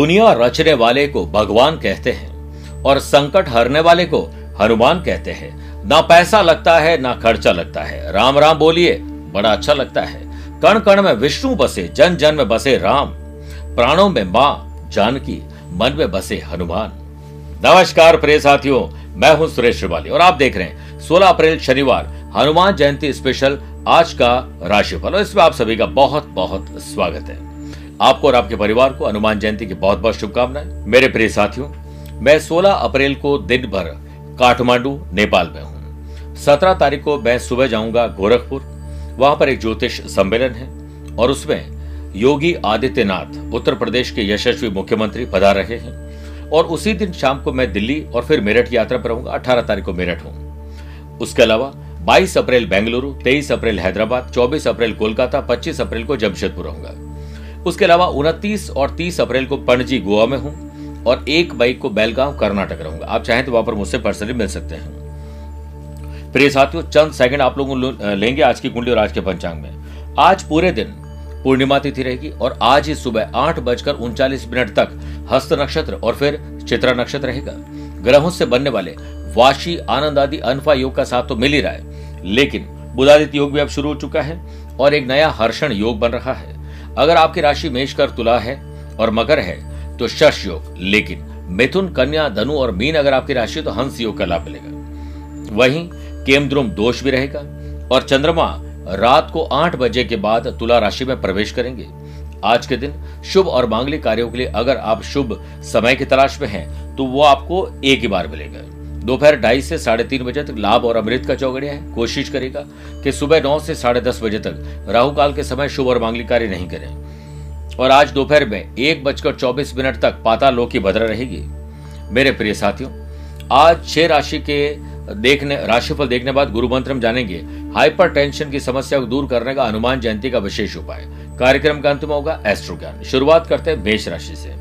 दुनिया रचने वाले को भगवान कहते हैं और संकट हरने वाले को हनुमान कहते हैं। ना पैसा लगता है, ना खर्चा लगता है। राम राम बोलिए, बड़ा अच्छा लगता है। कण कण में विष्णु बसे जन जन में बसे राम। प्राणों में माँ, जानकी, मन में बसे हनुमान। नमस्कार प्रिय साथियों, मैं हूँ सुरेश श्रिवाली और आप देख रहे हैं 16 अप्रैल शनिवार, हनुमान जयंती स्पेशल आज का राशिफल और इसमें आप सभी का बहुत बहुत स्वागत है। आपको और आपके परिवार को हनुमान जयंती की बहुत बहुत शुभकामनाएँ। मेरे प्रिय साथियों, मैं 16 अप्रैल को दिन भर काठमांडू, नेपाल में हूँ। 17 तारीख को मैं सुबह जाऊँगा गोरखपुर। वहाँ पर एक ज्योतिष सम्मेलन है और उसमें योगी आदित्यनाथ उत्तर प्रदेश के यशस्वी मुख्यमंत्री पधार रहे हैं और उसी दिन शाम को मैं दिल्ली और फिर मेरठ यात्रा पर रहूँगा। अठारह तारीख को मेरठ हूँ। उसके अलावा 22 अप्रैल बेंगलुरु 23 अप्रैल हैदराबाद 24 अप्रैल कोलकाता 25 अप्रैल को जमशेदपुर रहूँगा। उसके अलावा 29 और 30 अप्रैल को पणजी गोवा में हूँ और एक मई को बेलगांव, कर्नाटक रहूँगा। आप चाहें तो वहाँ पर मुझसे पर्सनली मिल सकते हैं। प्रिय साथियों, चंद सेकंड आप लोगों लेंगे आज की कुंडली और आज के पंचांग में। आज पूरे दिन पूर्णिमा तिथि रहेगी और आज ही सुबह आठ बजकर उनचालीस मिनट तक हस्त नक्षत्र और फिर चित्रा नक्षत्र रहेगा। ग्रहों से बनने वाले वाशी, आनंद आदि, अनफा योग का साथ तो मिल ही रहा है। लेकिन बुधादित्य योग भी अब शुरू हो चुका है और एक नया हर्षण योग बन रहा है। अगर आपकी राशि मेष कर तुला है और मकर है तो शश योग। लेकिन मिथुन, कन्या, धनु और मीन अगर आपकी राशि तो हंस योग का लाभ मिलेगा। वहीं केमद्रुम दोष भी रहेगा और चंद्रमा रात को आठ बजे के बाद तुला राशि में प्रवेश करेंगे। आज के दिन शुभ और मांगलिक कार्यों के लिए अगर आप शुभ समय की तलाश में हैं तो वो आपको एक ही बार मिलेगा। दोपहर ढाई से साढ़े तीन बजे तक लाभ और अमृत का चौगड़िया है। कोशिश करेगा कि सुबह नौ से साढ़े दस बजे तक राहु काल के समय शुभ और मांगलिक कार्य नहीं करें। और आज दोपहर में एक बजकर चौबीस मिनट तक पाता लोक की भद्रा रहेगी। मेरे प्रिय साथियों, आज छह राशि के देखने, राशिफल देखने बाद गुरु मंत्र में जानेंगे हाइपर टेंशन की समस्या को दूर करने का हनुमान जयंती का विशेष उपाय। कार्यक्रम का अंत में होगा एस्ट्रो ज्ञान शुरुआत करते हैं मेष राशि से।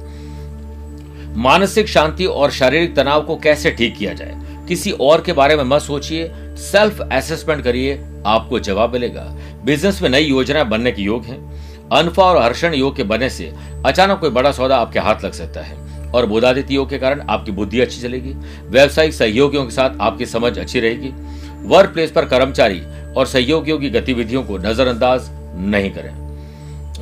मानसिक शांति और शारीरिक तनाव को कैसे ठीक किया जाए? किसी और के बारे में मत सोचिए। सेल्फ असेसमेंट करिए, आपको जवाब मिलेगा। बिज़नेस में नई योजनाएँ बनने के योग हैं। अनफा और हर्षण योग के बनने से अचानक कोई बड़ा सौदा आपके हाथ लग सकता है और बुधादित्य योग के कारण आपकी बुद्धि अच्छी चलेगी। व्यवसायिक सहयोगियों के साथ आपकी समझ अच्छी रहेगी। वर्क प्लेस पर कर्मचारी और सहयोगियों की गतिविधियों को नजरअंदाज नहीं करें।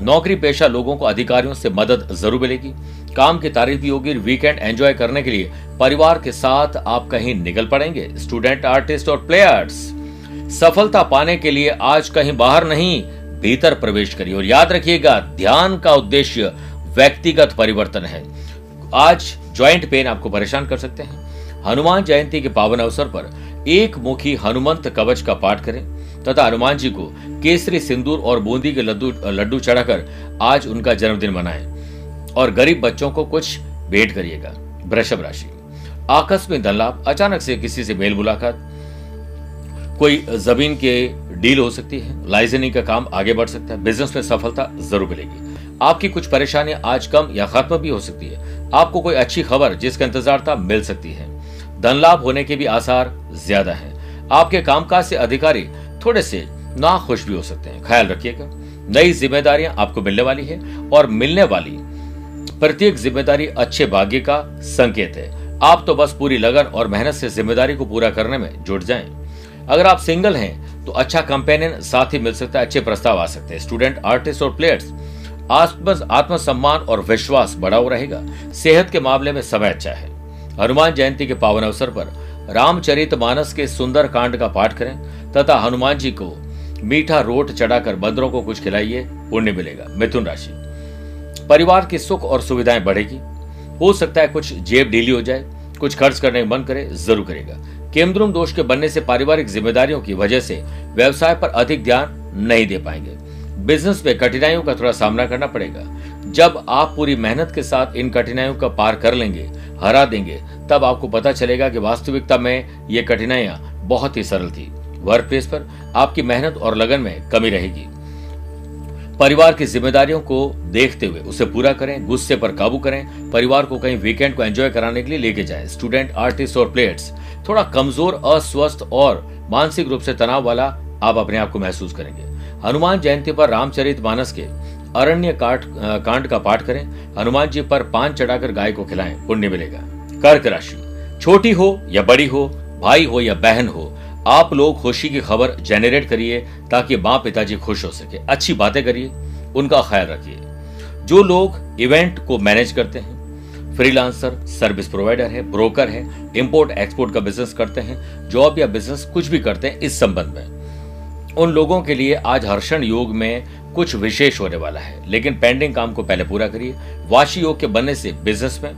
नौकरी पेशा लोगों को अधिकारियों से मदद ज़रूर मिलेगी। काम की तारीफ़ भी होगी वीकेंड एंजॉय करने के लिए। परिवार के साथ आप कहीं निकल पड़ेंगे। स्टूडेंट, आर्टिस्ट और प्लेयर्स, सफलता पाने के लिए आज कहीं बाहर नहीं, भीतर प्रवेश करिए। और याद रखिएगा, ध्यान का उद्देश्य व्यक्तिगत परिवर्तन है। आज ज्वाइंट पेन आपको परेशान कर सकते हैं। हनुमान जयंती के पावन अवसर पर एक मुखी हनुमंत कवच का पाठ करें। तथा हनुमान जी को केसरी सिंदूर और बूंदी के लड्डू लड्डू चढ़ाकर आज उनका जन्मदिन मनाएँ। और गरीब बच्चों को कुछ भेंट करिएगा। वृषभ राशि। आकस्मिक धन लाभ अचानक से किसी से मेल मुलाकात। कोई ज़मीन के डील हो सकती है लाइसेंसिंग का काम आगे बढ़ सकता है, बिज़नेस में सफलता ज़रूर मिलेगी। आपकी कुछ परेशानियाँ आज कम या खत्म भी हो सकती है। आपको कोई अच्छी खबर जिसका इंतज़ार था मिल सकती है। धन लाभ होने के भी आसार ज़्यादा है। आपके कामकाज से अधिकारी थोड़े से ना खुश भी हो सकते हैं। ख्याल रखिएगा। नई जिम्मेदारियाँ आपको मिलने वाली है और मिलने वाली प्रत्येक ज़िम्मेदारी अच्छे भाग्य का संकेत है। आप तो बस पूरी लगन और मेहनत से ज़िम्मेदारी को पूरा करने में जुट जाएँ। अगर आप सिंगल हैं तो अच्छा कंपेनियन साथ ही मिल सकता है, अच्छे प्रस्ताव आ सकते हैं। स्टूडेंट, आर्टिस्ट और प्लेयर्स आत्म आत्मसम्मान और विश्वास बढ़ा हुआ रहेगा। सेहत के मामले में समय अच्छा है। हनुमान जयंती के पावन अवसर पर रामचरित मानस के सुंदर कांड का पाठ करें, तथा हनुमान जी को मीठा रोट चढ़ाकर बंदरों को कुछ खिलाइए, पुण्य मिलेगा। मिथुन राशि। परिवार की सुख और सुविधाएँ बढ़ेगी। हो सकता है कुछ जेब ढीली हो जाए, कुछ खर्च करने का मन करे, ज़रूर करेगा। केमद्रुम दोष के बनने से पारिवारिक जिम्मेदारियों की वजह से व्यवसाय पर अधिक ध्यान नहीं दे पाएँगे। बिज़नेस में कठिनाइयों का थोड़ा सामना करना पड़ेगा। जब आप पूरी मेहनत के साथ इन कठिनाइयों का पार कर लेंगे, हरा देंगे, तब आपको पता चलेगा कि वास्तविकता में ये कठिनाइयाँ बहुत ही सरल थी। वर्क प्लेस पर आपकी मेहनत और लगन में कमी रहेगी। परिवार की जिम्मेदारियों को देखते हुए उसे पूरा करें, गुस्से पर काबू करें, परिवार को कहीं वीकेंड को एंजॉय कराने के लिए लेके जाएँ। स्टूडेंट आर्टिस्ट और प्लेयर्स थोड़ा कमज़ोर, अस्वस्थ और मानसिक रूप से तनाव वाला आप अपने आप को महसूस करेंगे। हनुमान जयंती पर रामचरित मानस के अरण्य काट, कांड का पाठ करें। हनुमान जी पर पान चढ़ाकर गाय को खिलाएँ, पुण्य मिलेगा। कर्क राशि, छोटी हो या बड़ी हो, भाई हो या बहन हो आप लोग खुशी की खबर जेनरेट करिए ताकि माँ पिताजी खुश हो सके। अच्छी बातें करिए, उनका ख्याल रखिए। जो लोग इवेंट को मैनेज करते हैं फ्रीलांसर सर्विस प्रोवाइडर है ब्रोकर है इंपोर्ट एक्सपोर्ट का बिज़नेस करते हैं जॉब या बिज़नेस कुछ भी करते हैं, इस संबंध में। उन लोगों के लिए आज हर्षण योग में कुछ विशेष होने वाला है, लेकिन पेंडिंग काम को पहले पूरा करिए। वाशी योग के बनने से बिज़नेस में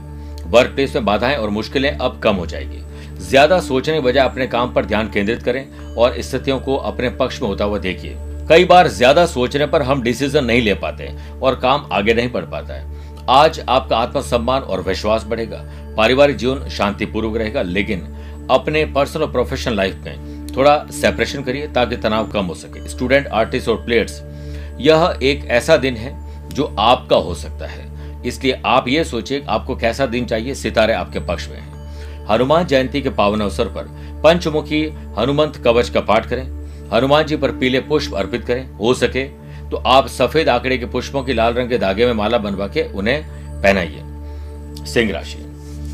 वर्क प्लेस में बाधाएँ और मुश्किलें अब कम हो जाएगी। ज़्यादा सोचने बजाय अपने काम पर ध्यान केंद्रित करें और स्थितियों को अपने पक्ष में होता हुआ देखिए। कई बार ज़्यादा सोचने पर हम डिसीज़न नहीं ले पाते और काम आगे नहीं बढ़ पाता है। आज आपका आत्मसम्मान और विश्वास बढ़ेगा, पारिवारिक जीवन शांतिपूर्वक रहेगा, लेकिन अपने पर्सनल और प्रोफेशनल लाइफ में थोड़ा सेपरेशन करिए ताकि तनाव कम हो सके। स्टूडेंट आर्टिस्ट और प्लेयर्स यह एक ऐसा दिन है जो आपका हो सकता है। इसलिए आप ये सोचिए, आपको कैसा दिन चाहिए, सितारे आपके पक्ष में हैं। हनुमान जयंती के पावन अवसर पर पंचमुखी हनुमंत कवच का पाठ करें, हनुमान जी पर पीले पुष्प अर्पित करें, हो सके तो आप सफ़ेद आंकड़े के पुष्पों की लाल रंग के धागे में माला बनवा के उन्हें पहनाइए। सिंह राशि,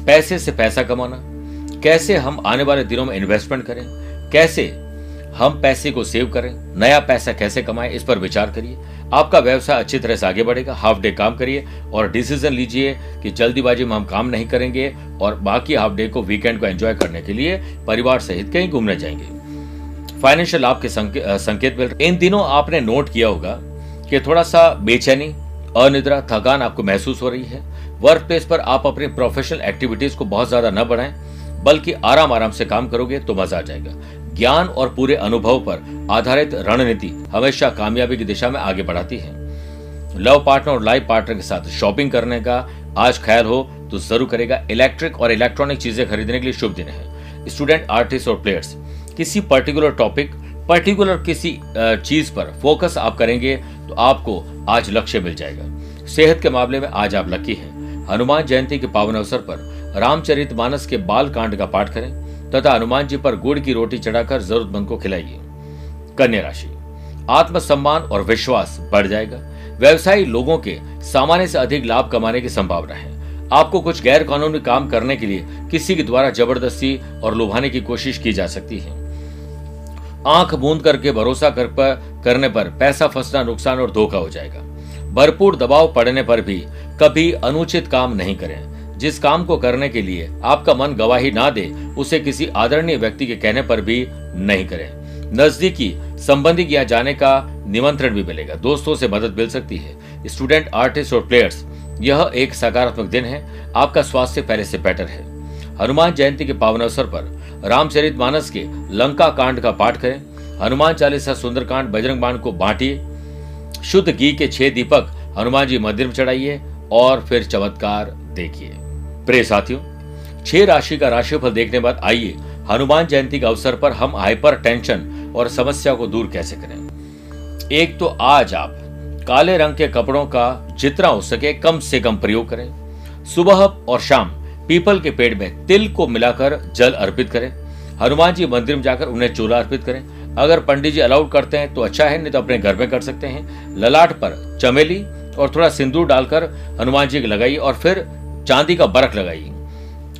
पैसे से पैसा कमाना, कैसे हम आने वाले दिनों में इन्वेस्टमेंट करें, कैसे हम पैसे को सेव करें, नया पैसा कैसे कमाएँ, इस पर विचार करिए। आपका व्यवसाय अच्छी तरह से आगे बढ़ेगा हाफ़ डे काम करिए और डिसीज़न लीजिए कि जल्दीबाजी में हम काम नहीं करेंगे और बाकी हाफ़ डे को वीकेंड को एंजॉय करने के लिए परिवार सहित कहीं घूमने जाएँगे। फाइनेंशियल लाभ के संके, संकेत मिल इन दिनों आपने नोट किया होगा कि थोड़ा सा बेचैनी अनिद्रा थकान आपको महसूस हो रही है। वर्क प्लेस पर आप अपनी प्रोफेशनल एक्टिविटीज़ को बहुत ज़्यादा न बढ़ाएँ बल्कि आराम आराम से काम करोगे तो मज़ा आ जाएगा। ज्ञान और पूरे अनुभव पर आधारित रणनीति हमेशा कामयाबी की दिशा में आगे बढ़ाती है। लव पार्टनर और लाइफ पार्टनर के साथ शॉपिंग करने का आज ख्याल हो तो ज़रूर करेगा। इलेक्ट्रिक और इलेक्ट्रॉनिक चीज़ें खरीदने के लिए शुभ दिन है। स्टूडेंट, आर्टिस्ट और प्लेयर्स, किसी पर्टिकुलर टॉपिक, पर्टिकुलर किसी चीज़ पर फोकस आप करेंगे तो आपको आज लक्ष्य मिल जाएगा। सेहत के मामले में आज आप लकी हैं। हनुमान जयंती के पावन अवसर पर रामचरित मानस के बाल कांड का पाठ करें। तथा हनुमान जी पर गुड़ की रोटी चढ़ाकर जरूरतमंद को खिलाइए। कन्या राशि आत्मसम्मान और विश्वास बढ़ जाएगा। व्यवसायी लोगों के सामान्य से अधिक लाभ कमाने की संभावना है। आपको कुछ गैर कानूनी काम करने के लिए किसी के द्वारा ज़बरदस्ती और लुभाने की कोशिश की जा सकती है। आँख बूंद करके भरोसा कर पर, करने पर पैसा फंसना नुकसान और धोखा हो जाएगा। भरपूर दबाव पड़ने पर भी कभी अनुचित काम नहीं करें। जिस काम को करने के लिए आपका मन गवाही ना दे, उसे किसी आदरणीय व्यक्ति के कहने पर भी नहीं करें। नजदीकी संबंधी किया जाने का निमंत्रण भी मिलेगा। दोस्तों से मदद मिल सकती है। स्टूडेंट आर्टिस्ट और प्लेयर्स यह एक सकारात्मक दिन है। आपका स्वास्थ्य पहले से बेटर है। हनुमान जयंती के पावन अवसर पर रामचरित मानस के लंका कांड का पाठ करें। हनुमान चालीसा सुंदरकांड बजरंग बाण को बांटिए। शुद्ध घी के छह दीपक हनुमान जी मंदिर में चढ़ाइए और फिर चमत्कार देखिए। प्रिय साथियों, छह राशि का राशिफल देखने बाद आइए, हनुमान जयंती के अवसर पर हम हाइपर टेंशन और समस्या को दूर कैसे करें? एक तो आज आप काले रंग के कपड़ों का जितना हो सके कम से कम प्रयोग करें। सुबह और शाम पीपल के पेड़ में तिल को मिलाकर जल अर्पित करें। हनुमान जी मंदिर में जाकर उन्हें चूल्हा अर्पित करें। अगर पंडित जी अलाउड करते हैं तो अच्छा है, नहीं तो अपने घर में कर सकते हैं। ललाट पर चमेली और थोड़ा सिंदूर डालकर हनुमान जी को लगाइए और फिर चांदी का बरख लगाइए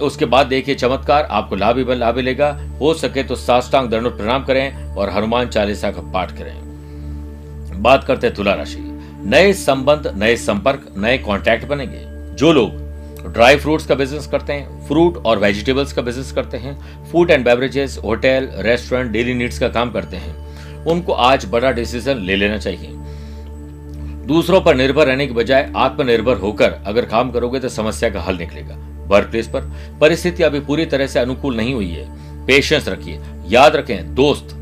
उसके बाद देखिए चमत्कार, आपको लाभ ही लाभ मिलेगा हो सके तो साष्टांग दंड प्रणाम करें और हनुमान चालीसा का पाठ करें। बात करते हैं तुला राशि। नए संबंध, नए संपर्क, नए कॉन्टैक्ट बनेंगे। जो लोग ड्राई फ्रूट्स का बिज़नेस करते हैं फ्रूट और वेजिटेबल्स का बिज़नेस करते हैं food and beverages hotel restaurant daily needs का काम करते हैं, उनको आज बड़ा डिसीज़न ले लेना चाहिए। दूसरों पर निर्भर रहने के बजाय आत्मनिर्भर होकर अगर काम करोगे तो समस्या का हल निकलेगा। वर्क प्लेस पर परिस्थिति अभी पूरी तरह से अनुकूल नहीं हुई है। पेशेंस रखिए, याद रखें, दोस्त।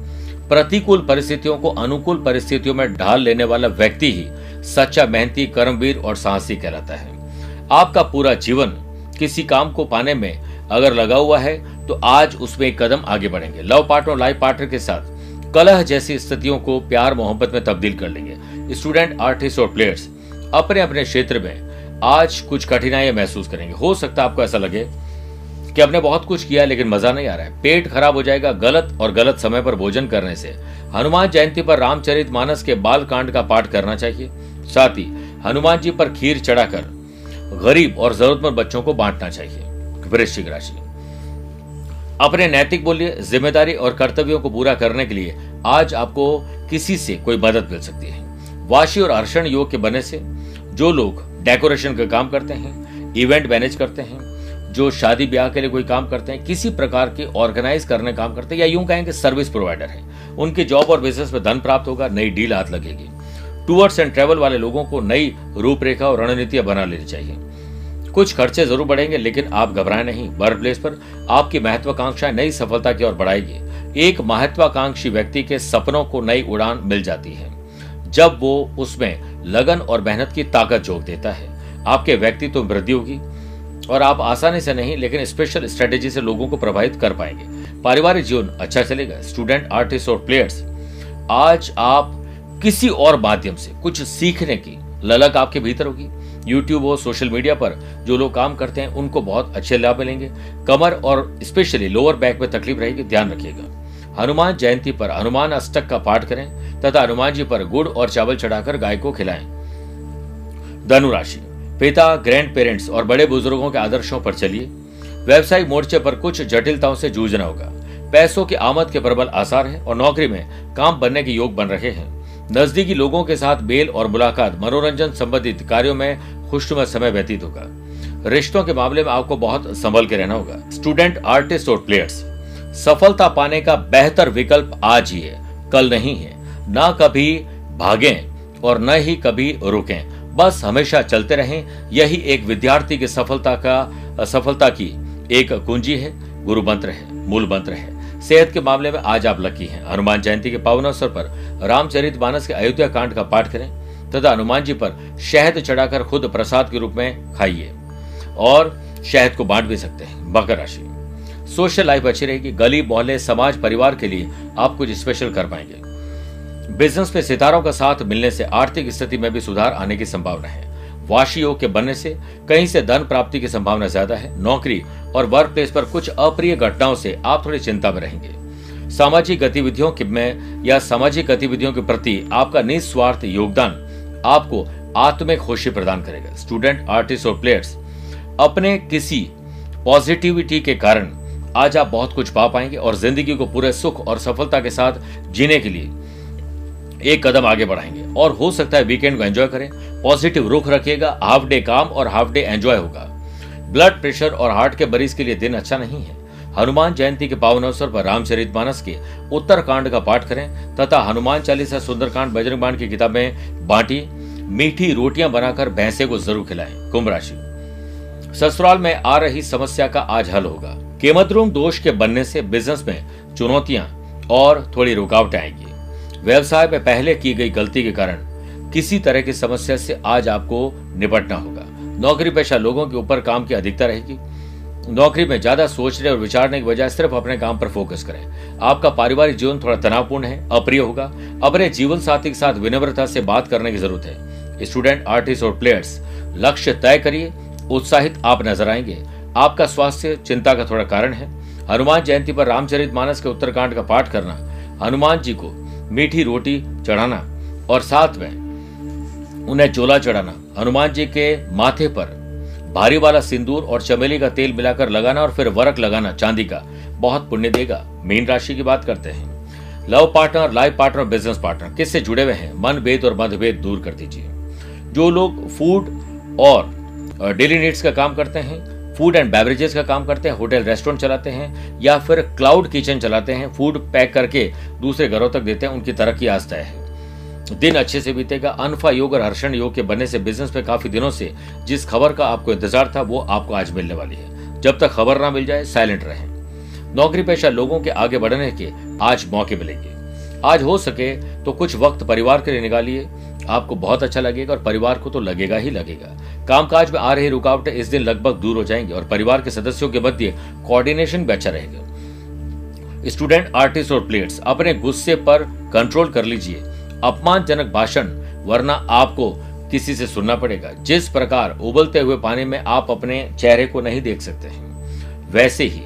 प्रतिकूल परिस्थितियों को अनुकूल परिस्थितियों में ढाल लेने वाला व्यक्ति ही सच्चा मेहनती, कर्मवीर और साहसी कहलाता है। आपका पूरा जीवन किसी काम को पाने में अगर लगा हुआ है तो आज उसमें एक कदम आगे बढ़ेंगे। लव पार्टनर लाइफ पार्टनर के साथ कलह जैसी स्थितियों को प्यार मोहब्बत में तब्दील कर लेंगे। स्टूडेंट, आर्टिस्ट और प्लेयर्स अपने अपने क्षेत्र में आज कुछ कठिनाइयाँ महसूस करेंगे। हो सकता है आपको ऐसा लगे कि आपने बहुत कुछ किया लेकिन मज़ा नहीं आ रहा है। पेट खराब हो जाएगा गलत और गलत समय पर भोजन करने से। हनुमान जयंती पर रामचरित मानस के बाल कांड का पाठ करना चाहिए। साथ ही हनुमान जी पर खीर चढ़ाकर गरीब और जरूरतमंद बच्चों को बांटना चाहिए। वृश्चिक राशि। अपने नैतिक मूल्य ज़िम्मेदारी और कर्तव्यों को पूरा करने के लिए आज आपको किसी से कोई मदद मिल सकती है। वाशी और हर्षण योग के बने से जो लोग डेकोरेशन का काम करते हैं इवेंट मैनेज करते हैं, जो शादी ब्याह के लिए कोई काम करते हैं, किसी प्रकार के ऑर्गेनाइज करने काम करते हैं या यूँ कहेंगे सर्विस प्रोवाइडर है, उनके जॉब और बिज़नेस में धन प्राप्त होगा, नई डील हाथ लगेगी। टूर्स एंड ट्रेवल वाले लोगों को नई रूपरेखा और रणनीतियाँ बना लेनी चाहिए। कुछ खर्चे ज़रूर बढ़ेंगे, लेकिन आप घबराएँ नहीं। वर्क प्लेस पर आपकी महत्वाकांक्षाएँ नई सफलता की ओर बढ़ाएगी। एक महत्वाकांक्षी व्यक्ति के सपनों को नई उड़ान मिल जाती है। जब वो उसमें लगन और मेहनत की ताकत जोक देता है। आपके व्यक्तित्व तो वृद्धि होगी और आप आसानी से नहीं, लेकिन स्पेशल स्ट्रेटेजी से लोगों को प्रभावित कर पाएँगे। पारिवारिक जीवन अच्छा चलेगा। स्टूडेंट आर्टिस्ट और प्लेयर्स आज आप किसी और माध्यम से कुछ सीखने की ललक आपके भीतर होगी। यूट्यूब और सोशल मीडिया पर जो लोग काम करते हैं, उनको बहुत अच्छे लाभ मिलेंगे। कमर और स्पेशली लोअर बैक में तकलीफ़ रहेगी, ध्यान रखिएगा। हनुमान जयंती पर हनुमान अष्टक का पाठ करें तथा हनुमान जी पर गुड़ और चावल चढ़ाकर गाय को खिलाएँ। धनु राशि। पिता ग्रैंड पेरेंट्स और बड़े बुज़ुर्गों के आदर्शों पर चलिए। व्यवसायिक मोर्चे पर कुछ जटिलताओं से जूझना होगा। पैसों की आमद के प्रबल आसार है और नौकरी में काम बनने के योग बन रहे हैं। नजदीकी लोगों के साथ बेल और मुलाकात मनोरंजन संबंधित कार्यों में खुशनुमा समय व्यतीत होगा। रिश्तों के मामले में आपको बहुत संभल के रहना होगा। स्टूडेंट आर्टिस्ट और प्लेयर्स सफलता पाने का बेहतर विकल्प आज ही है, कल नहीं है। ना कभी भागें और न ही कभी रुकें। बस हमेशा चलते रहें। यही एक विद्यार्थी की सफलता का, सफलता की एक कुंजी है। गुरु मंत्र है, मूल मंत्र है। सेहत के मामले में आज आप लकी हैं। हनुमान जयंती के पावन अवसर पर रामचरित मानस के अयोध्या कांड का पाठ करें तथा हनुमान जी पर शहद चढ़ाकर खुद प्रसाद के रूप में खाइए और शहद को बांट भी सकते हैं। मकर राशि। सोशल लाइफ अच्छी रहेगी गली मोहल्ले, समाज, परिवार के लिए आप कुछ स्पेशल कर पाएँगे। बिज़नेस में सितारों का साथ मिलने से आर्थिक स्थिति में भी सुधार आने की संभावना है। वाशी योग के बनने से कहीं से धन प्राप्ति की संभावना ज़्यादा है। नौकरी और वर्क प्लेस पर कुछ अप्रिय घटनाओं से आप थोड़ी चिंता में रहेंगे। सामाजिक गतिविधियों के में या सामाजिक गतिविधियों के प्रति आपका निस्वार्थ योगदान आपको आत्मिक खुशी प्रदान करेगा। स्टूडेंट आर्टिस्ट और प्लेयर्स अपने किसी पॉजिटिविटी के कारण आज आप बहुत कुछ पा पाएँगे और ज़िंदगी को पूरे सुख और सफलता के साथ जीने के लिए एक कदम आगे बढ़ाएँगे। और हो सकता है वीकेंड को एंजॉय करें। पॉजिटिव रुख रखिएगा हाफ़ डे काम और हाफ़ डे एंजॉय होगा। ब्लड प्रेशर और हार्ट के मरीज़ के लिए दिन अच्छा नहीं है। हनुमान जयंती के पावन अवसर पर रामचरित मानस के उत्तर कांड का पाठ करें, तथा हनुमान चालीसा सुंदरकांड बजरंग बाण की किताबें बांटी मीठी रोटियाँ बनाकर भैंसे को ज़रूर खिलाएँ। कुंभ राशि। ससुराल में आ रही समस्या का आज हल होगा। केमद्रुम दोष के बनने से बिज़नेस में चुनौतियाँ और थोड़ी रुकावटें आएगी। व्यवसाय में पहले की गई गलती के कारण किसी तरह की समस्या से आज आपको निपटना होगा। नौकरी पेशा लोगों के ऊपर काम की अधिकता रहेगी। नौकरी में ज़्यादा सोचने और विचारने की बजाय सिर्फ़ अपने काम पर फोकस करें। आपका पारिवारिक जीवन थोड़ा तनावपूर्ण है, अप्रिय होगा। अपने जीवन साथी के साथ विनम्रता से बात करने की ज़रूरत है। स्टूडेंट, आर्टिस्ट और प्लेयर्स लक्ष्य तय करिए, उत्साहित आप नज़र आएँगे। आपका स्वास्थ्य, चिंता का थोड़ा कारण है। हनुमान जयंती पर रामचरित मानस के उत्तरकांड का पाठ करना, हनुमान जी को मीठी रोटी चढ़ाना और साथ में उन्हें चोला चढ़ाना, हनुमान जी के माथे पर भारी वाला सिंदूर और चमेली का तेल मिलाकर लगाना और फिर वरक लगाना चांदी का बहुत पुण्य देगा। मीन राशि की बात करते हैं। Love partner, life partner business partner किससे जुड़े हुए हैं? मन भेद और मतभेद दूर कर दीजिए। जो लोग फ़ूड और डेली नीड्स का काम करते हैं फ़ूड एंड बेवरेजेस का काम करते हैं, होटल, रेस्टोरेंट चलाते हैं, या फिर क्लाउड किचन चलाते हैं, फ़ूड पैक करके दूसरे घरों तक देते हैं, उनकी तरक्की तय है। दिन अच्छे से बीतेगा, अनफा योग और हर्षण योग के बनने से बिज़नेस में काफ़ी दिनों से जिस खबर का आपको इंतज़ार था, वो आपको आज मिलने वाली है। जब तक खबर ना मिल जाए साइलेंट रहें। नौकरी पेशा लोगों के आगे बढ़ने के आज मौके मिलेंगे। आज हो सके तो कुछ वक्त परिवार के लिए निकालिए आपको बहुत अच्छा लगेगा और परिवार को तो लगेगा ही लगेगा। कामकाज में आ रही रुकावटें इस दिन लगभग दूर हो जाएँगी और परिवार के सदस्यों के मध्य कोऑर्डिनेशन भी अच्छा रहेगा। स्टूडेंट आर्टिस्ट और प्लेयर्स अपने गुस्से पर कंट्रोल कर लीजिए। अपमानजनक भाषण, वरना आपको किसी से सुनना पड़ेगा। जिस प्रकार उबलते हुए पानी में आप अपने चेहरे को नहीं देख सकते हैं, वैसे ही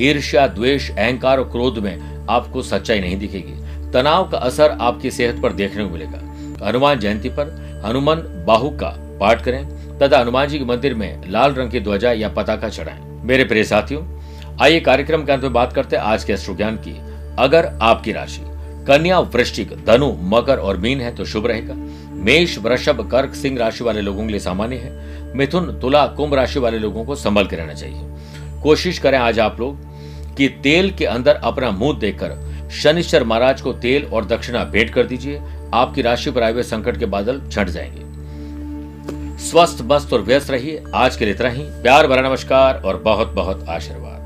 ईर्ष्या, द्वेष, अहंकार और क्रोध में आपको सच्चाई नहीं दिखेगी। तनाव का असर आपकी सेहत पर देखने को मिलेगा। हनुमान जयंती पर हनुमान बाहु का पाठ करें तथा हनुमान जी के मंदिर में लाल रंग की ध्वजा या पताका चढ़ाएँ। मेरे प्रिय साथियों, आइए कार्यक्रम के अंत में बात करते हैं आज के अश्रु ज्ञान की। अगर आपकी राशि कन्या वृश्चिक, धनु, मकर और मीन है तो शुभ रहेगा। मेष, वृषभ, कर्क, सिंह राशि वाले लोगों के लिए सामान्य है। मिथुन, तुला, कुंभ राशि वाले लोगों को संभल के रहना चाहिए। कोशिश करें आज आप लोग कि तेल के अंदर अपना मुँह देखकर शनिश्चर महाराज को तेल और दक्षिणा भेंट कर दीजिए। आपकी राशि पर आए हुए संकट के बादल छट जाएँगे। स्वस्थ, मस्त और व्यस्त रहिए। आज के लिए इतना ही। प्यार भरा नमस्कार और बहुत बहुत आशीर्वाद।